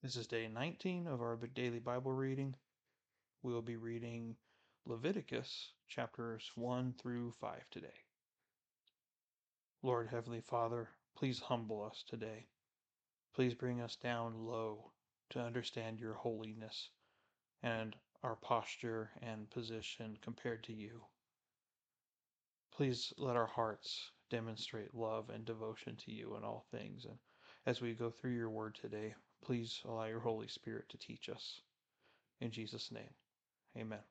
This is day 19 of our daily Bible reading. We will be reading Leviticus chapters 1 through 5 today. Lord Heavenly Father, please humble us today. Please bring us down low to understand your holiness and our posture and position compared to you. Please let our hearts demonstrate love and devotion to you in all things. And as we go through your word today, please allow your Holy Spirit to teach us. In Jesus' name, amen.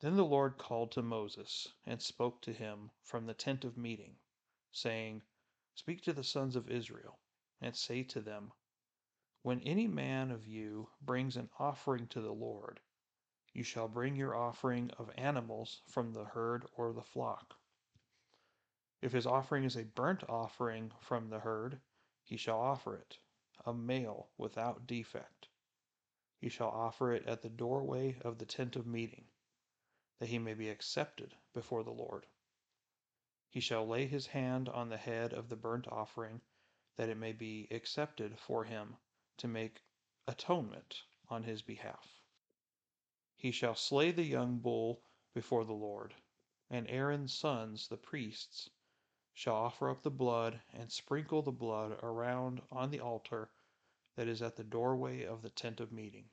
Then the Lord called to Moses and spoke to him from the tent of meeting, saying, Speak to the sons of Israel, and say to them, When any man of you brings an offering to the Lord, you shall bring your offering of animals from the herd or the flock. If his offering is a burnt offering from the herd, he shall offer it, a male without defect. He shall offer it at the doorway of the tent of meeting, that he may be accepted before the Lord. He shall lay his hand on the head of the burnt offering, that it may be accepted for him to make atonement on his behalf. He shall slay the young bull before the Lord, and Aaron's sons, the priests, shall offer up the blood and sprinkle the blood around on the altar that is at the doorway of the tent of meeting.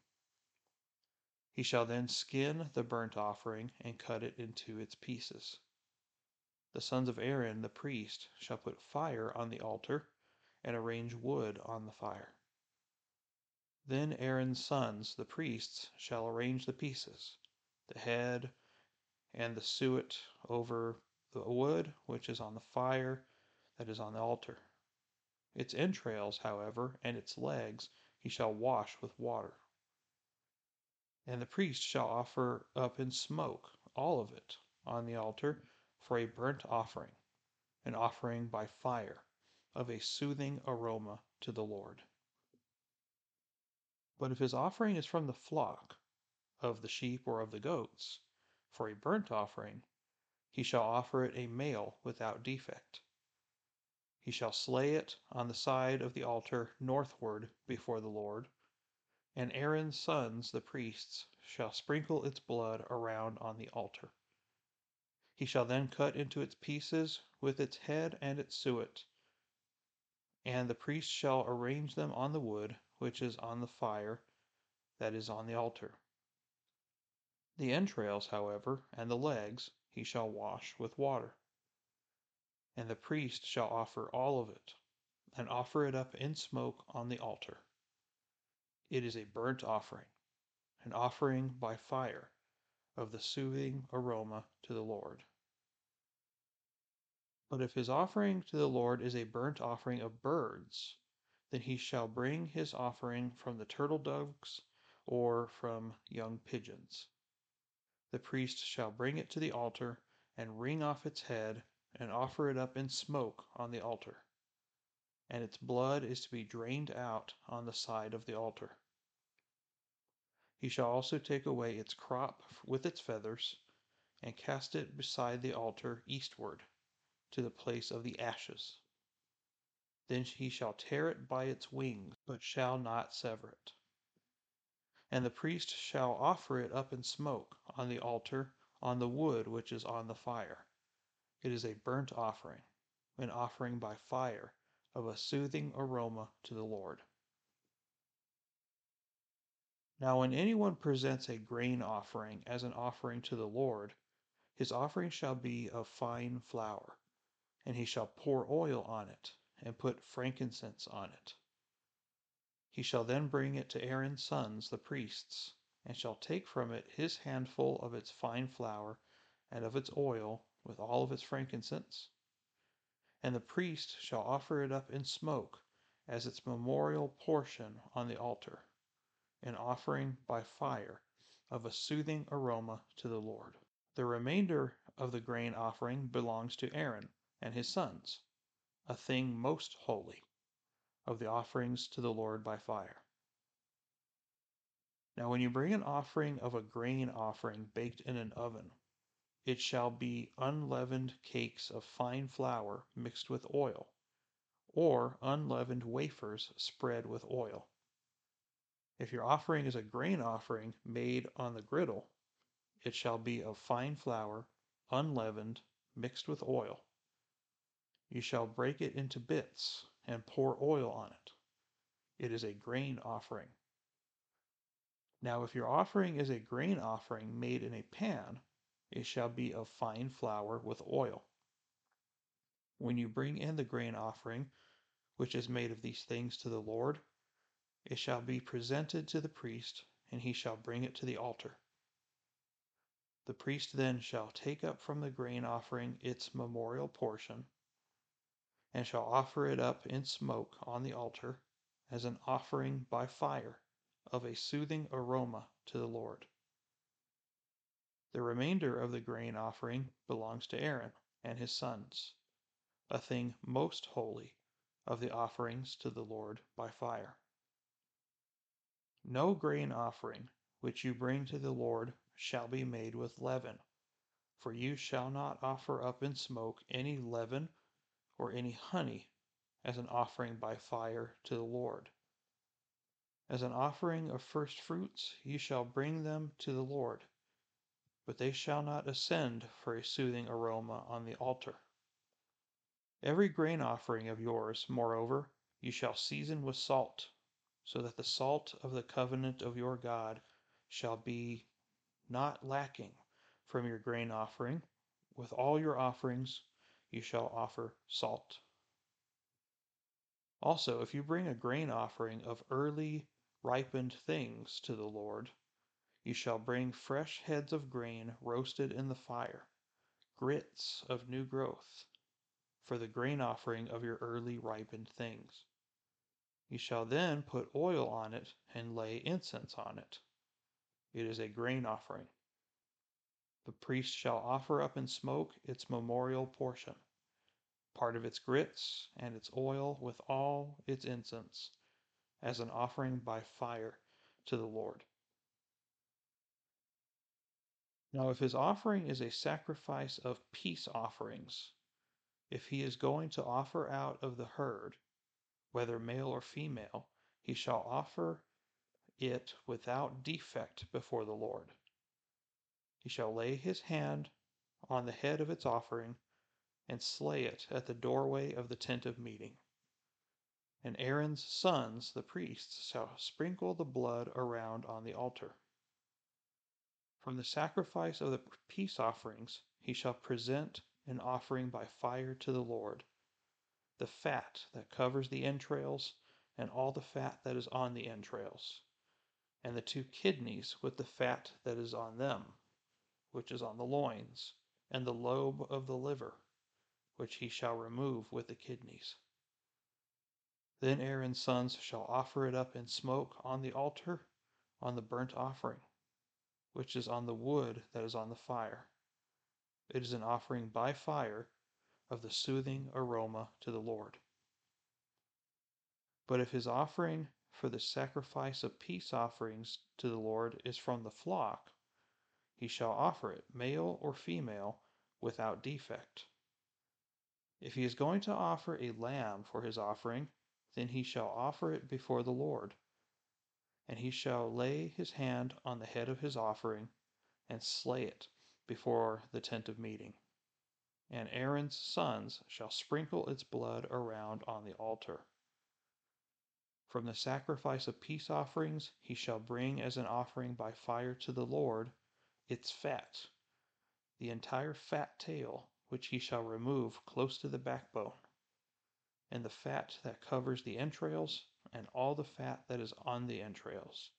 He shall then skin the burnt offering and cut it into its pieces. The sons of Aaron the priest shall put fire on the altar and arrange wood on the fire. Then Aaron's sons the priests shall arrange the pieces, the head and the suet over the wood which is on the fire that is on the altar. Its entrails, however, and its legs he shall wash with water. And the priest shall offer up in smoke all of it on the altar for a burnt offering, an offering by fire, of a soothing aroma to the Lord. But if his offering is from the flock, of the sheep or of the goats, for a burnt offering, he shall offer it a male without defect. He shall slay it on the side of the altar northward before the Lord, and Aaron's sons, the priests, shall sprinkle its blood around on the altar. He shall then cut into its pieces with its head and its suet, and the priest shall arrange them on the wood which is on the fire that is on the altar. The entrails, however, and the legs he shall wash with water. And the priest shall offer all of it, and offer it up in smoke on the altar. It is a burnt offering, an offering by fire of the soothing aroma to the Lord. But if his offering to the Lord is a burnt offering of birds, then he shall bring his offering from the turtle doves or from young pigeons. The priest shall bring it to the altar and wring off its head and offer it up in smoke on the altar. And its blood is to be drained out on the side of the altar. He shall also take away its crop with its feathers and cast it beside the altar eastward to the place of the ashes. Then he shall tear it by its wings, but shall not sever it. And the priest shall offer it up in smoke on the altar on the wood which is on the fire. It is a burnt offering, an offering by fire of a soothing aroma to the Lord. Now, when anyone presents a grain offering as an offering to the Lord, his offering shall be of fine flour, and he shall pour oil on it, and put frankincense on it. He shall then bring it to Aaron's sons, the priests, and shall take from it his handful of its fine flour and of its oil, with all of its frankincense. And the priest shall offer it up in smoke as its memorial portion on the altar, an offering by fire of a soothing aroma to the Lord. The remainder of the grain offering belongs to Aaron and his sons, a thing most holy of the offerings to the Lord by fire. Now, when you bring an offering of a grain offering baked in an oven, it shall be unleavened cakes of fine flour mixed with oil, or unleavened wafers spread with oil. If your offering is a grain offering made on the griddle, it shall be of fine flour, unleavened, mixed with oil. You shall break it into bits and pour oil on it. It is a grain offering. Now, if your offering is a grain offering made in a pan, it shall be of fine flour with oil. When you bring in the grain offering, which is made of these things to the Lord, it shall be presented to the priest, and he shall bring it to the altar. The priest then shall take up from the grain offering its memorial portion, and shall offer it up in smoke on the altar as an offering by fire of a soothing aroma to the Lord. The remainder of the grain offering belongs to Aaron and his sons, a thing most holy of the offerings to the Lord by fire. No grain offering which you bring to the Lord shall be made with leaven, for you shall not offer up in smoke any leaven or any honey as an offering by fire to the Lord. As an offering of first fruits you shall bring them to the Lord, but they shall not ascend for a soothing aroma on the altar. Every grain offering of yours, moreover, you shall season with salt, so that the salt of the covenant of your God shall be not lacking from your grain offering. With all your offerings you shall offer salt. Also, if you bring a grain offering of early ripened things to the Lord, you shall bring fresh heads of grain roasted in the fire, grits of new growth, for the grain offering of your early ripened things. You shall then put oil on it and lay incense on it. It is a grain offering. The priest shall offer up in smoke its memorial portion, part of its grits and its oil with all its incense as an offering by fire to the Lord. Now, if his offering is a sacrifice of peace offerings, if he is going to offer out of the herd, whether male or female, he shall offer it without defect before the Lord. He shall lay his hand on the head of its offering and slay it at the doorway of the tent of meeting. And Aaron's sons, the priests, shall sprinkle the blood around on the altar. From the sacrifice of the peace offerings he shall present an offering by fire to the Lord, the fat that covers the entrails, and all the fat that is on the entrails, and the two kidneys with the fat that is on them, which is on the loins, and the lobe of the liver, which he shall remove with the kidneys. Then Aaron's sons shall offer it up in smoke on the altar on the burnt offering, which is on the wood that is on the fire. It is an offering by fire of the soothing aroma to the Lord. But if his offering for the sacrifice of peace offerings to the Lord is from the flock, he shall offer it, male or female, without defect. If he is going to offer a lamb for his offering, then he shall offer it before the Lord. And he shall lay his hand on the head of his offering, and slay it before the tent of meeting. And Aaron's sons shall sprinkle its blood around on the altar. From the sacrifice of peace offerings he shall bring as an offering by fire to the Lord its fat, the entire fat tail, which he shall remove close to the backbone and the fat that covers the entrails, and all the fat that is on the entrails,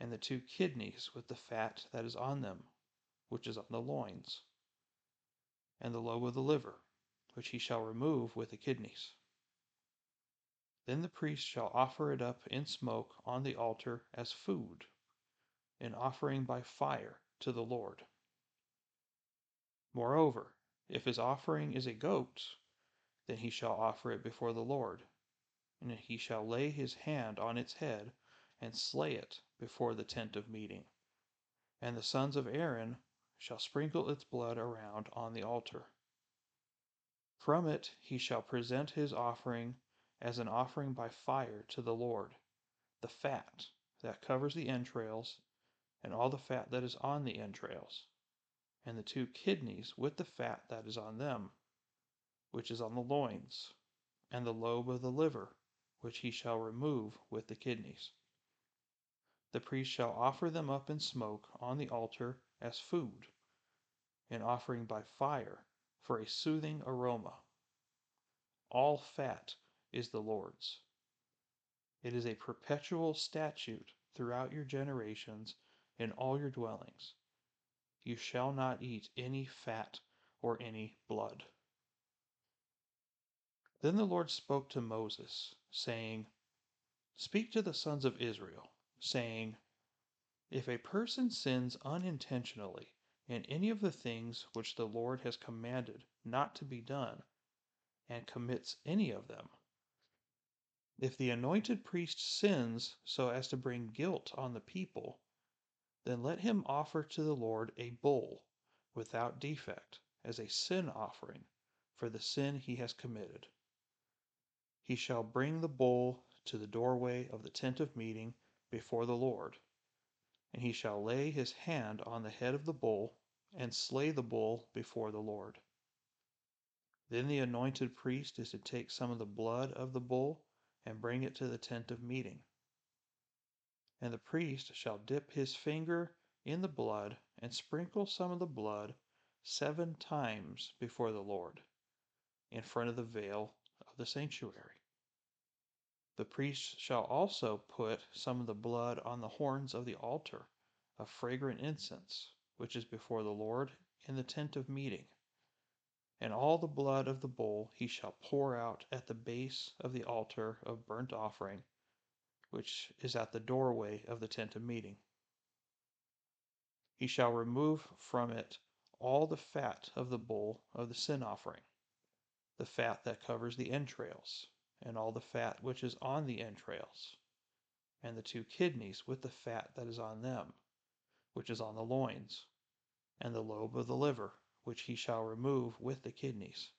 and the two kidneys with the fat that is on them, which is on the loins, and the lobe of the liver, which he shall remove with the kidneys. Then the priest shall offer it up in smoke on the altar as food, an offering by fire to the Lord. Moreover, if his offering is a goat, then he shall offer it before the Lord. And he shall lay his hand on its head, and slay it before the tent of meeting. And the sons of Aaron shall sprinkle its blood around on the altar. From it he shall present his offering as an offering by fire to the Lord, the fat that covers the entrails, and all the fat that is on the entrails, and the two kidneys with the fat that is on them, which is on the loins, and the lobe of the liver, which he shall remove with the kidneys. The priest shall offer them up in smoke on the altar as food, an offering by fire for a soothing aroma. All fat is the Lord's. It is a perpetual statute throughout your generations in all your dwellings. You shall not eat any fat or any blood. Then the Lord spoke to Moses, saying, Speak to the sons of Israel, saying, If a person sins unintentionally in any of the things which the Lord has commanded not to be done, and commits any of them, if the anointed priest sins so as to bring guilt on the people, then let him offer to the Lord a bull without defect as a sin offering for the sin he has committed. He shall bring the bull to the doorway of the tent of meeting before the Lord, and he shall lay his hand on the head of the bull and slay the bull before the Lord. Then the anointed priest is to take some of the blood of the bull and bring it to the tent of meeting. And the priest shall dip his finger in the blood and sprinkle some of the blood seven times before the Lord in front of the veil of the sanctuary. The priest shall also put some of the blood on the horns of the altar of fragrant incense, which is before the Lord in the tent of meeting and all the blood of the bull he shall pour out at the base of the altar of burnt offering, which is at the doorway of the tent of meeting. He shall remove from it all the fat of the bull of the sin offering, the fat that covers the entrails, and all the fat which is on the entrails, and the two kidneys with the fat that is on them, which is on the loins, and the lobe of the liver which he shall remove with the kidneys,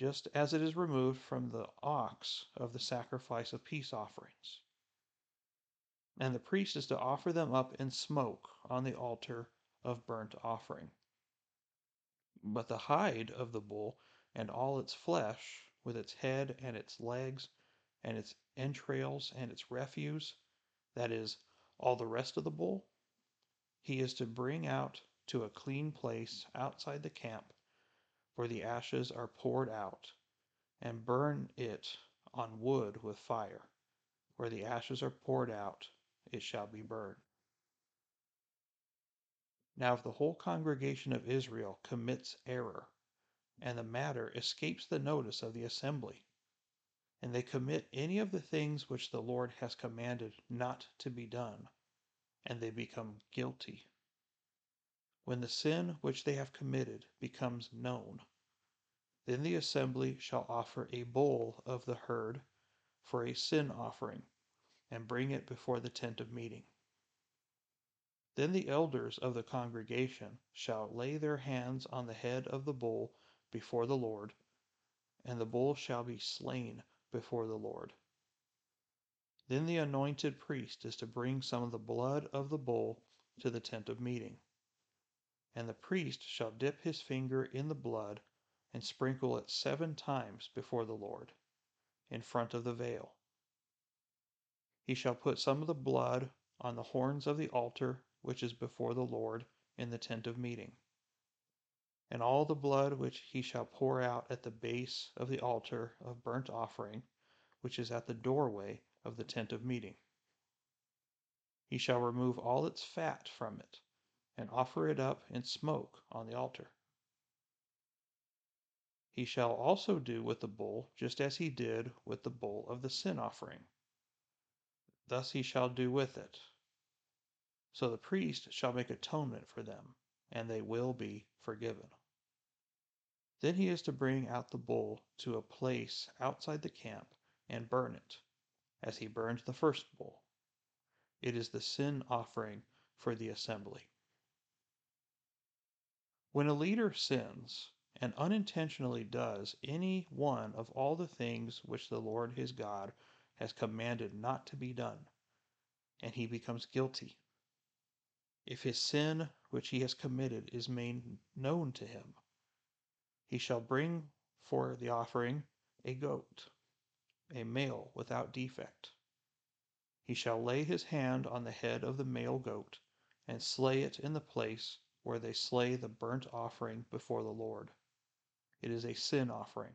just as it is removed from the ox of the sacrifice of peace offerings. And the priest is to offer them up in smoke on the altar of burnt offering. But the hide of the bull and all its flesh, with its head and its legs and its entrails and its refuse, that is, all the rest of the bull, he is to bring out to a clean place outside the camp where the ashes are poured out, and burn it on wood with fire. Where the ashes are poured out, it shall be burned. Now, if the whole congregation of Israel commits error, and the matter escapes the notice of the assembly, and they commit any of the things which the Lord has commanded not to be done, and they become guilty, when the sin which they have committed becomes known, then the assembly shall offer a bull of the herd for a sin offering, and bring it before the tent of meeting. Then the elders of the congregation shall lay their hands on the head of the bull before the Lord, and the bull shall be slain before the Lord. Then the anointed priest is to bring some of the blood of the bull to the tent of meeting. And the priest shall dip his finger in the blood and sprinkle it seven times before the Lord, in front of the veil. He shall put some of the blood on the horns of the altar which is before the Lord in the tent of meeting. And all the blood which he shall pour out at the base of the altar of burnt offering, which is at the doorway of the tent of meeting. He shall remove all its fat from it and offer it up in smoke on the altar. He shall also do with the bull just as he did with the bull of the sin offering. Thus he shall do with it. So the priest shall make atonement for them, and they will be forgiven. Then he is to bring out the bull to a place outside the camp and burn it, as he burned the first bull. It is the sin offering for the assembly. When a leader sins and unintentionally does any one of all the things which the Lord his God has commanded not to be done, and he becomes guilty, if his sin which he has committed is made known to him, he shall bring for the offering a goat, a male without defect. He shall lay his hand on the head of the male goat, and slay it in the place where they slay the burnt offering before the Lord. It is a sin offering.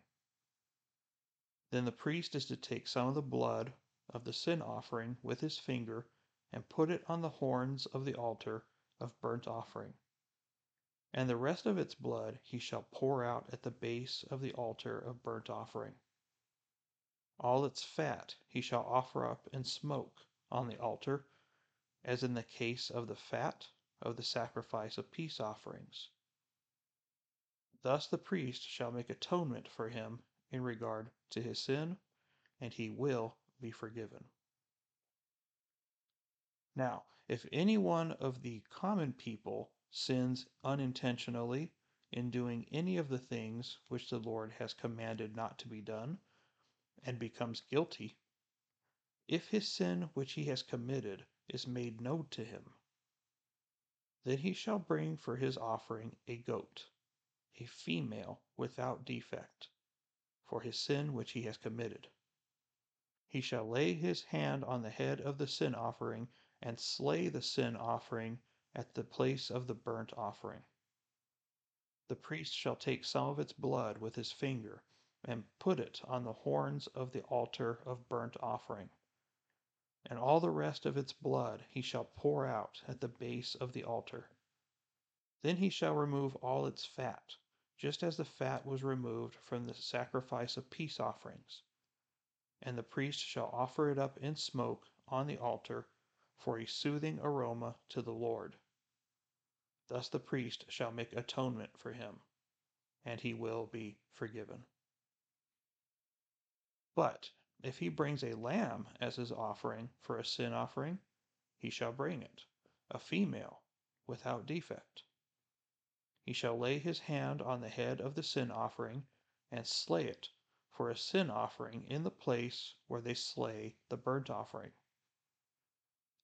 Then the priest is to take some of the blood of the sin offering with his finger and put it on the horns of the altar of burnt offering. And the rest of its blood he shall pour out at the base of the altar of burnt offering. All its fat he shall offer up in smoke on the altar, as in the case of the fat of the sacrifice of peace offerings. Thus the priest shall make atonement for him in regard to his sin, and he will be forgiven. Now, if any one of the common people sins unintentionally in doing any of the things which the Lord has commanded not to be done, and becomes guilty, if his sin which he has committed is made known to him, then he shall bring for his offering a goat a female without defect, for his sin which he has committed. He shall lay his hand on the head of the sin offering and slay the sin offering at the place of the burnt offering. The priest shall take some of its blood with his finger and put it on the horns of the altar of burnt offering. And all the rest of its blood he shall pour out at the base of the altar. Then he shall remove all its fat, just as the fat was removed from the sacrifice of peace offerings. And the priest shall offer it up in smoke on the altar for a soothing aroma to the Lord. Thus the priest shall make atonement for him, and he will be forgiven. But if he brings a lamb as his offering for a sin offering, he shall bring it, a female, without defect. He shall lay his hand on the head of the sin offering and slay it for a sin offering in the place where they slay the burnt offering.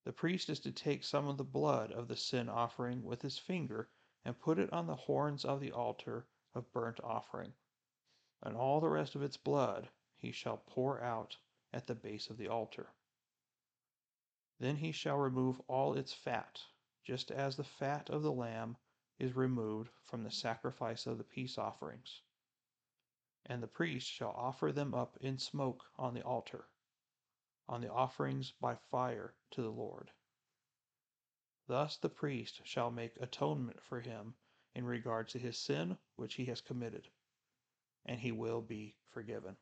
The priest is to take some of the blood of the sin offering with his finger and put it on the horns of the altar of burnt offering. And all the rest of its blood he shall pour out at the base of the altar. Then he shall remove all its fat, just as the fat of the lamb is removed from the sacrifice of the peace offerings. And the priest shall offer them up in smoke on the altar, on the offerings by fire to the Lord. Thus the priest shall make atonement for him in regard to his sin which he has committed, and he will be forgiven.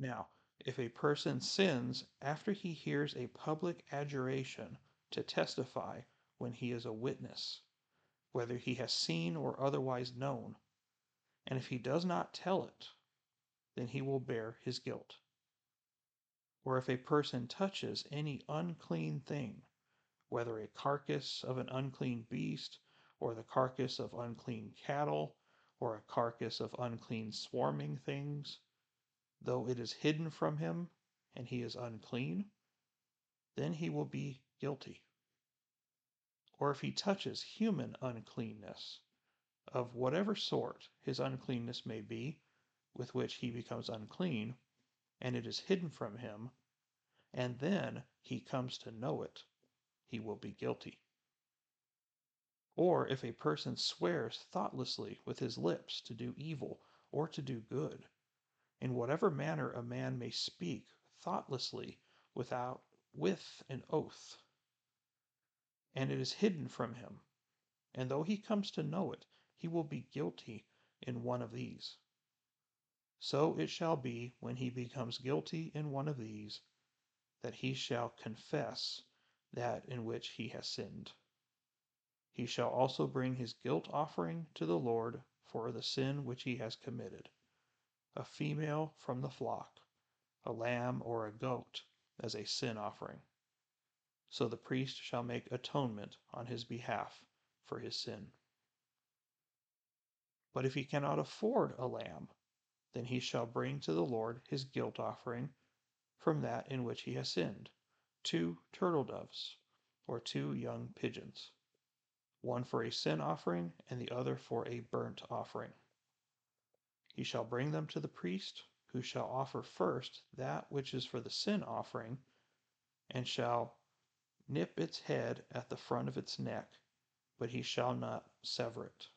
Now, if a person sins after he hears a public adjuration to testify when he is a witness, whether he has seen or otherwise known. And if he does not tell it, then he will bear his guilt. Or if a person touches any unclean thing, whether a carcass of an unclean beast, or the carcass of unclean cattle, or a carcass of unclean swarming things, though it is hidden from him and he is unclean, then he will be guilty or if he touches human uncleanness, of whatever sort his uncleanness may be, with which he becomes unclean, and it is hidden from him, and then he comes to know it, he will be guilty. Or if a person swears thoughtlessly with his lips to do evil or to do good, in whatever manner a man may speak thoughtlessly without with an oath, and it is hidden from him. And though he comes to know it, he will be guilty in one of these. So it shall be when he becomes guilty in one of these, that he shall confess that in which he has sinned. He shall also bring his guilt offering to the Lord for the sin which he has committed, a female from the flock, a lamb or a goat, as a sin offering. So the priest shall make atonement on his behalf for his sin. But if he cannot afford a lamb, then he shall bring to the Lord his guilt offering from that in which he has sinned two turtle doves, or two young pigeons, one for a sin offering and the other for a burnt offering. He shall bring them to the priest, who shall offer first that which is for the sin offering, and shall nip its head at the front of its neck, but he shall not sever it.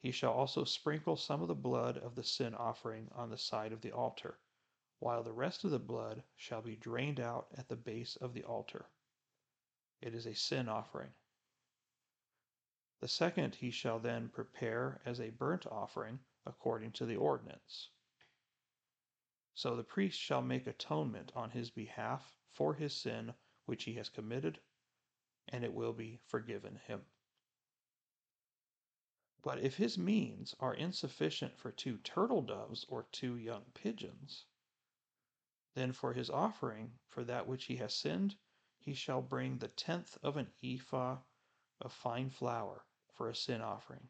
He shall also sprinkle some of the blood of the sin offering on the side of the altar, while the rest of the blood shall be drained out at the base of the altar. It is a sin offering. The second he shall then prepare as a burnt offering according to the ordinance. So the priest shall make atonement on his behalf for his sin which he has committed, and it will be forgiven him. But if his means are insufficient for two turtle doves or two young pigeons, then for his offering for that which he has sinned, he shall bring the tenth of an ephah of fine flour for a sin offering.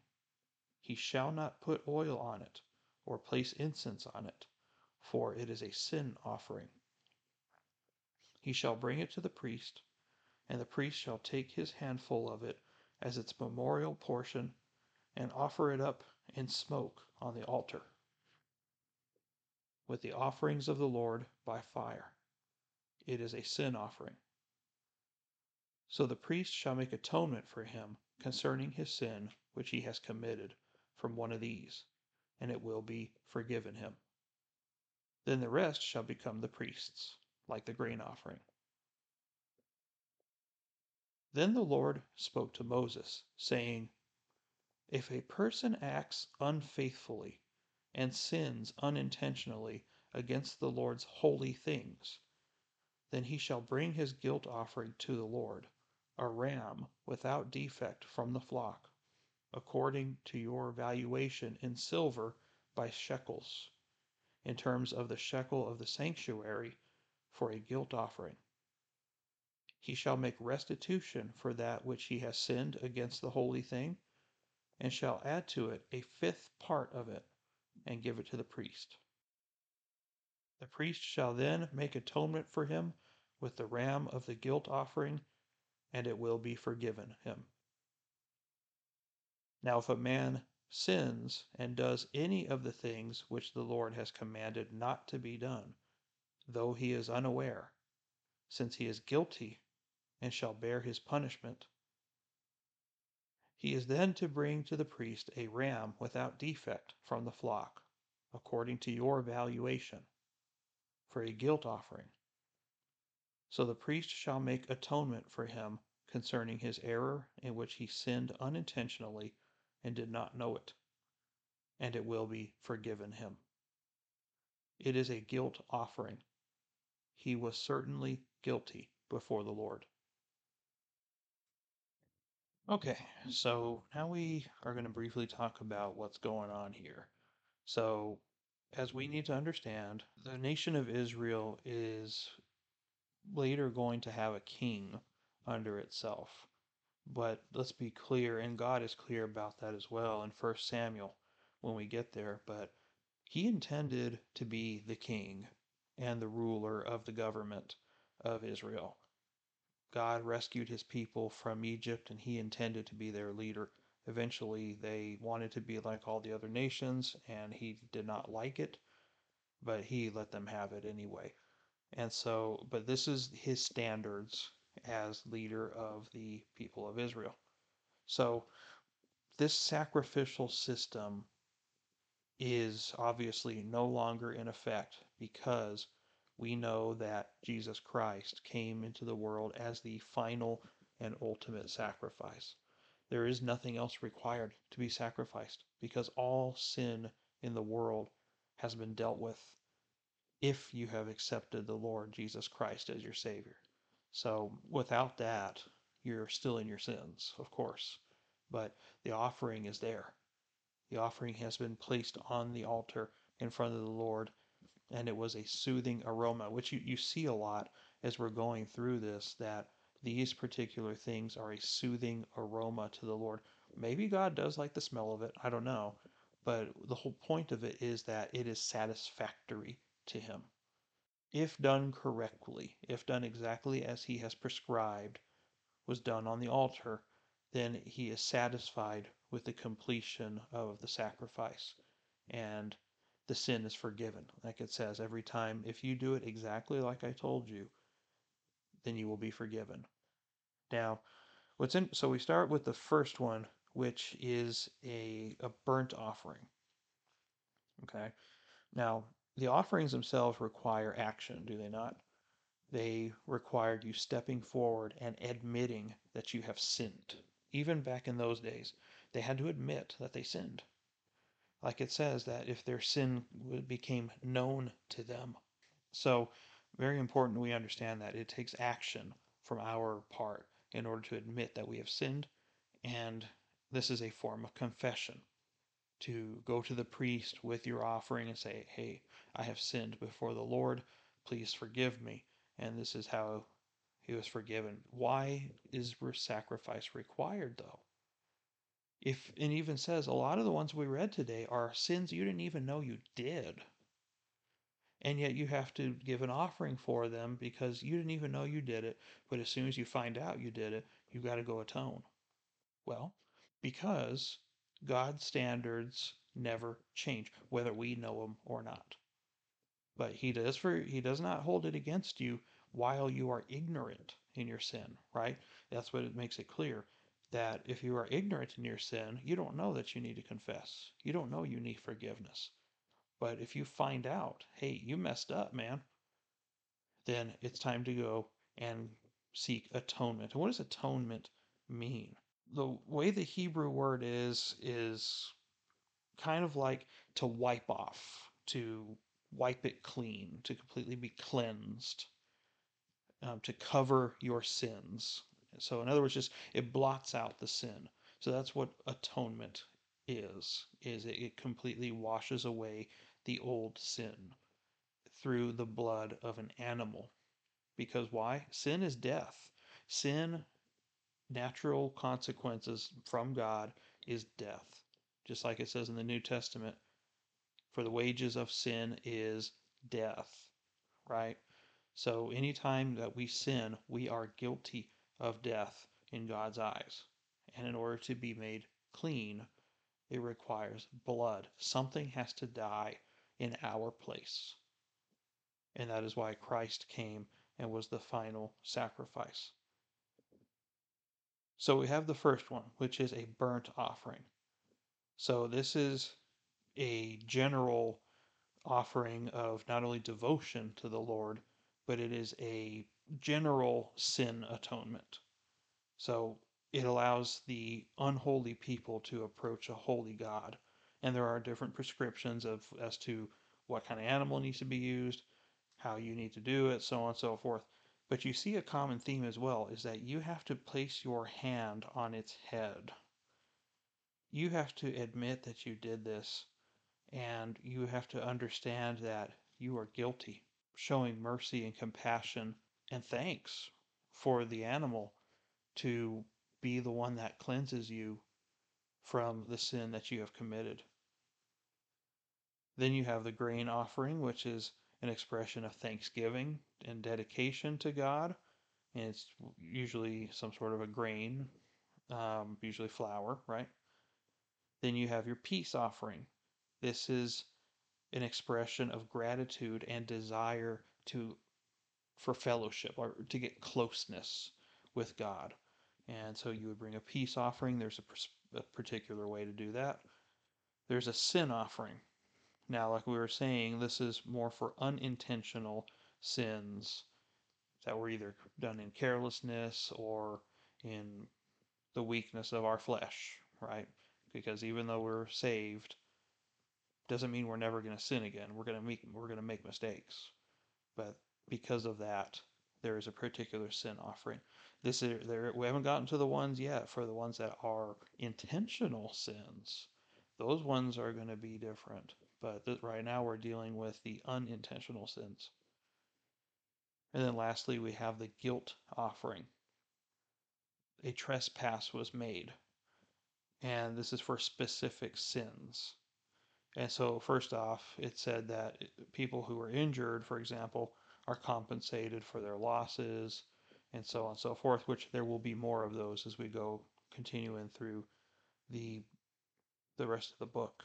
He shall not put oil on it, or place incense on it, for it is a sin offering. He shall bring it to the priest, and the priest shall take his handful of it as its memorial portion and offer it up in smoke on the altar with the offerings of the Lord by fire. It is a sin offering. So the priest shall make atonement for him concerning his sin which he has committed from one of these, and it will be forgiven him. Then the rest shall become the priest's, like the grain offering. Then the Lord spoke to Moses, saying, If a person acts unfaithfully and sins unintentionally against the Lord's holy things, then he shall bring his guilt offering to the Lord a ram without defect from the flock, according to your valuation in silver by shekels, in terms of the shekel of the sanctuary for a guilt offering. He shall make restitution for that which he has sinned against the holy thing, and shall add to it a fifth part of it, and give it to the priest. The priest shall then make atonement for him with the ram of the guilt offering and it will be forgiven him. Now, if a man sins and does any of the things which the Lord has commanded not to be done, though he is unaware, since he is guilty and shall bear his punishment, he is then to bring to the priest a ram without defect from the flock, according to your valuation, for a guilt offering. So the priest shall make atonement for him concerning his error in which he sinned unintentionally and did not know it, and it will be forgiven him. It is a guilt offering. He was certainly guilty before the Lord. Okay, so now we are going to briefly talk about what's going on here. So, as we need to understand, the nation of Israel is later going to have a king under itself. But let's be clear, and God is clear about that as well in 1 Samuel when we get there. But he intended to be the king and the ruler of the government of Israel. God rescued his people from Egypt and he intended to be their leader. Eventually, they wanted to be like all the other nations, and he did not like it, but he let them have it anyway. And so, but this is his standards as leader of the people of Israel. So, this sacrificial system is obviously no longer in effect because we know that Jesus Christ came into the world as the final and ultimate sacrifice. There is nothing else required to be sacrificed because all sin in the world has been dealt with if you have accepted the Lord Jesus Christ as your Savior. So without that, you're still in your sins, of course. But the offering is there. The offering has been placed on the altar in front of the Lord, and it was a soothing aroma, which you, you see a lot as we're going through this, that these particular things are a soothing aroma to the Lord. Maybe God does like the smell of it. I don't know. But the whole point of it is that it is satisfactory to Him. If done correctly, if done exactly as He has prescribed, was done on the altar, then He is satisfied with the completion of the sacrifice. And the sin is forgiven. Like it says every time, if you do it exactly like I told you, then you will be forgiven. Now, what's in so we start with the first one, which is a, a burnt offering. Okay. Now, the offerings themselves require action, do they not? They required you stepping forward and admitting that you have sinned. Even back in those days, they had to admit that they sinned. Like it says that if their sin became known to them. So, very important we understand that it takes action from our part in order to admit that we have sinned. And this is a form of confession to go to the priest with your offering and say, Hey, I have sinned before the Lord. Please forgive me. And this is how he was forgiven. Why is sacrifice required, though? If it even says a lot of the ones we read today are sins you didn't even know you did. And yet you have to give an offering for them because you didn't even know you did it. But as soon as you find out you did it, you got to go atone. Well, because God's standards never change, whether we know them or not. But he does for he does not hold it against you while you are ignorant in your sin, right? That's what it makes it clear that if you are ignorant in your sin, you don't know that you need to confess. You don't know you need forgiveness. But if you find out, hey, you messed up, man, then it's time to go and seek atonement. And what does atonement mean? The way the Hebrew word is, is kind of like to wipe off, to wipe it clean, to completely be cleansed, um, to cover your sins. So in other words, just it blots out the sin. So that's what atonement is. Is it, it completely washes away the old sin through the blood of an animal. Because why? Sin is death. Sin, natural consequences from God, is death. Just like it says in the New Testament, for the wages of sin is death, right? So anytime that we sin, we are guilty of death in God's eyes. And in order to be made clean, it requires blood. Something has to die in our place. And that is why Christ came and was the final sacrifice. So we have the first one, which is a burnt offering. So this is a general offering of not only devotion to the Lord, but it is a general sin atonement. So it allows the unholy people to approach a holy God. And there are different prescriptions of as to what kind of animal needs to be used, how you need to do it, so on and so forth. But you see a common theme as well is that you have to place your hand on its head. You have to admit that you did this, and you have to understand that you are guilty showing mercy and compassion and thanks for the animal to be the one that cleanses you from the sin that you have committed. Then you have the grain offering, which is an expression of thanksgiving and dedication to God. And it's usually some sort of a grain, um, usually flour, right? Then you have your peace offering. This is an expression of gratitude and desire to for fellowship or to get closeness with God. And so you would bring a peace offering. There's a, a particular way to do that. There's a sin offering. Now, like we were saying, this is more for unintentional sins that were either done in carelessness or in the weakness of our flesh, right? Because even though we're saved, doesn't mean we're never going to sin again. We're going to make we're going to make mistakes, but because of that, there is a particular sin offering. This is there. We haven't gotten to the ones yet for the ones that are intentional sins. Those ones are going to be different. But th- right now we're dealing with the unintentional sins. And then lastly, we have the guilt offering. A trespass was made. and this is for specific sins. And so, first off, it said that people who are injured, for example, are compensated for their losses, and so on and so forth, which there will be more of those as we go continuing through the the rest of the book.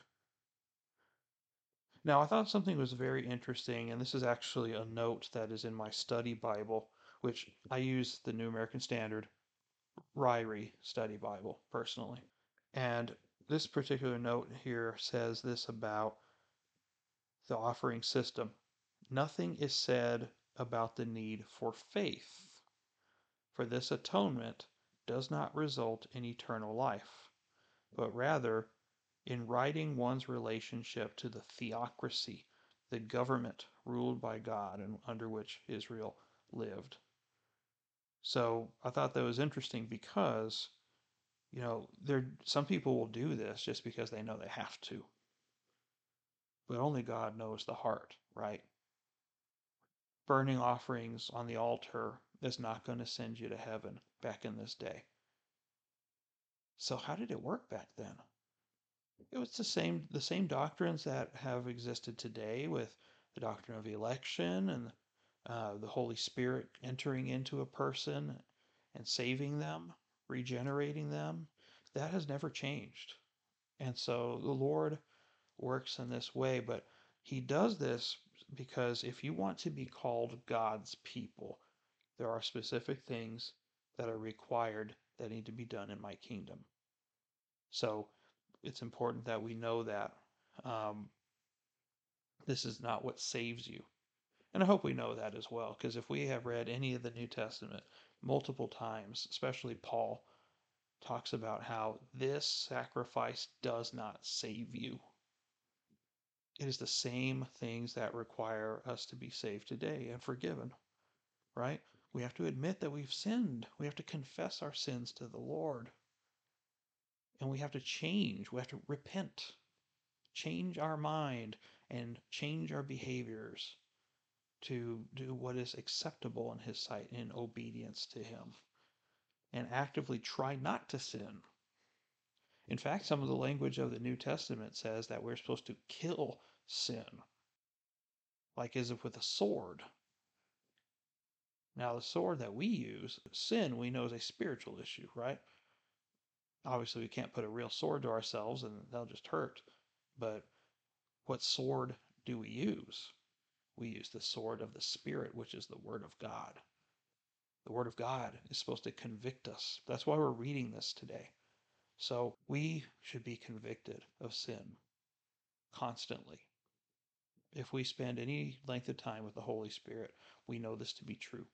Now, I thought something was very interesting, and this is actually a note that is in my study Bible, which I use the New American Standard Ryrie Study Bible personally. And this particular note here says this about the offering system. Nothing is said about the need for faith, for this atonement does not result in eternal life, but rather in righting one's relationship to the theocracy, the government ruled by God and under which Israel lived. So I thought that was interesting because, you know, there some people will do this just because they know they have to. But only God knows the heart, right? Burning offerings on the altar is not going to send you to heaven back in this day. So how did it work back then? It was the same the same doctrines that have existed today with the doctrine of election and uh, the Holy Spirit entering into a person and saving them, regenerating them. That has never changed. And so the Lord works in this way, but He does this because if you want to be called God's people, there are specific things that are required that need to be done in my kingdom. So it's important that we know that um, this is not what saves you. And I hope we know that as well, because if we have read any of the New Testament multiple times, especially Paul, talks about how this sacrifice does not save you. It is the same things that require us to be saved today and forgiven, right? We have to admit that we've sinned. We have to confess our sins to the Lord. And we have to change. We have to repent, change our mind, and change our behaviors to do what is acceptable in His sight in obedience to Him. And actively try not to sin. In fact, some of the language of the New Testament says that we're supposed to kill sin, like as if with a sword. Now, the sword that we use, sin, we know is a spiritual issue, right? Obviously, we can't put a real sword to ourselves and they'll just hurt. But what sword do we use? We use the sword of the Spirit, which is the Word of God. The Word of God is supposed to convict us. That's why we're reading this today. So we should be convicted of sin constantly. If we spend any length of time with the Holy Spirit, we know this to be true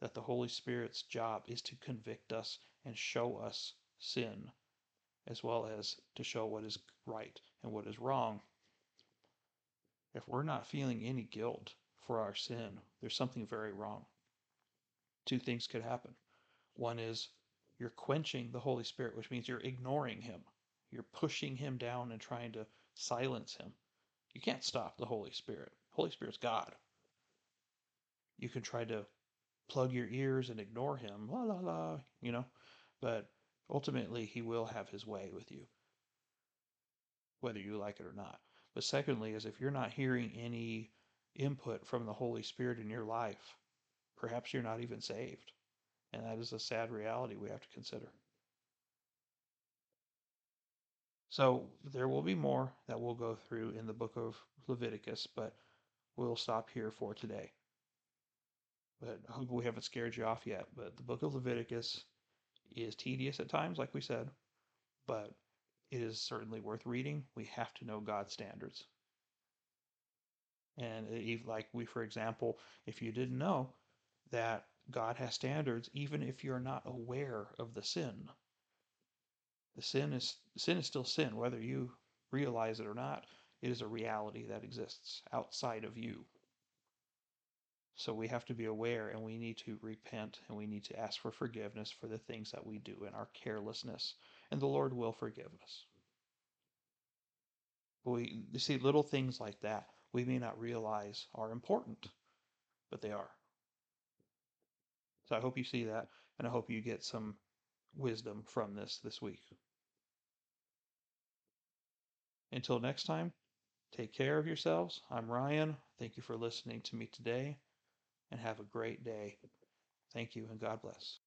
that the Holy Spirit's job is to convict us and show us sin, as well as to show what is right and what is wrong. If we're not feeling any guilt for our sin, there's something very wrong. Two things could happen. One is you're quenching the Holy Spirit, which means you're ignoring him. You're pushing him down and trying to silence him. You can't stop the Holy Spirit. Holy Spirit's God. You can try to plug your ears and ignore him, la la la, you know. But ultimately, he will have his way with you, whether you like it or not. But secondly, is if you're not hearing any input from the Holy Spirit in your life, perhaps you're not even saved. And that is a sad reality we have to consider. So there will be more that we'll go through in the book of Leviticus, but we'll stop here for today. But I hope we haven't scared you off yet. But the book of Leviticus is tedious at times, like we said, but it is certainly worth reading. We have to know God's standards. And uh, like we, for example, if you didn't know that God has standards, even if you're not aware of the sin, the sin is sin is still sin, whether you realize it or not. It is a reality that exists outside of you. So we have to be aware and we need to repent and we need to ask for forgiveness for the things that we do in our carelessness. And the Lord will forgive us. We you see little things like that we may not realize are important, but they are. So I hope you see that and I hope you get some wisdom from this this week. Until next time, take care of yourselves. I'm Ryan. Thank you for listening to me today, and have a great day. Thank you, and God bless.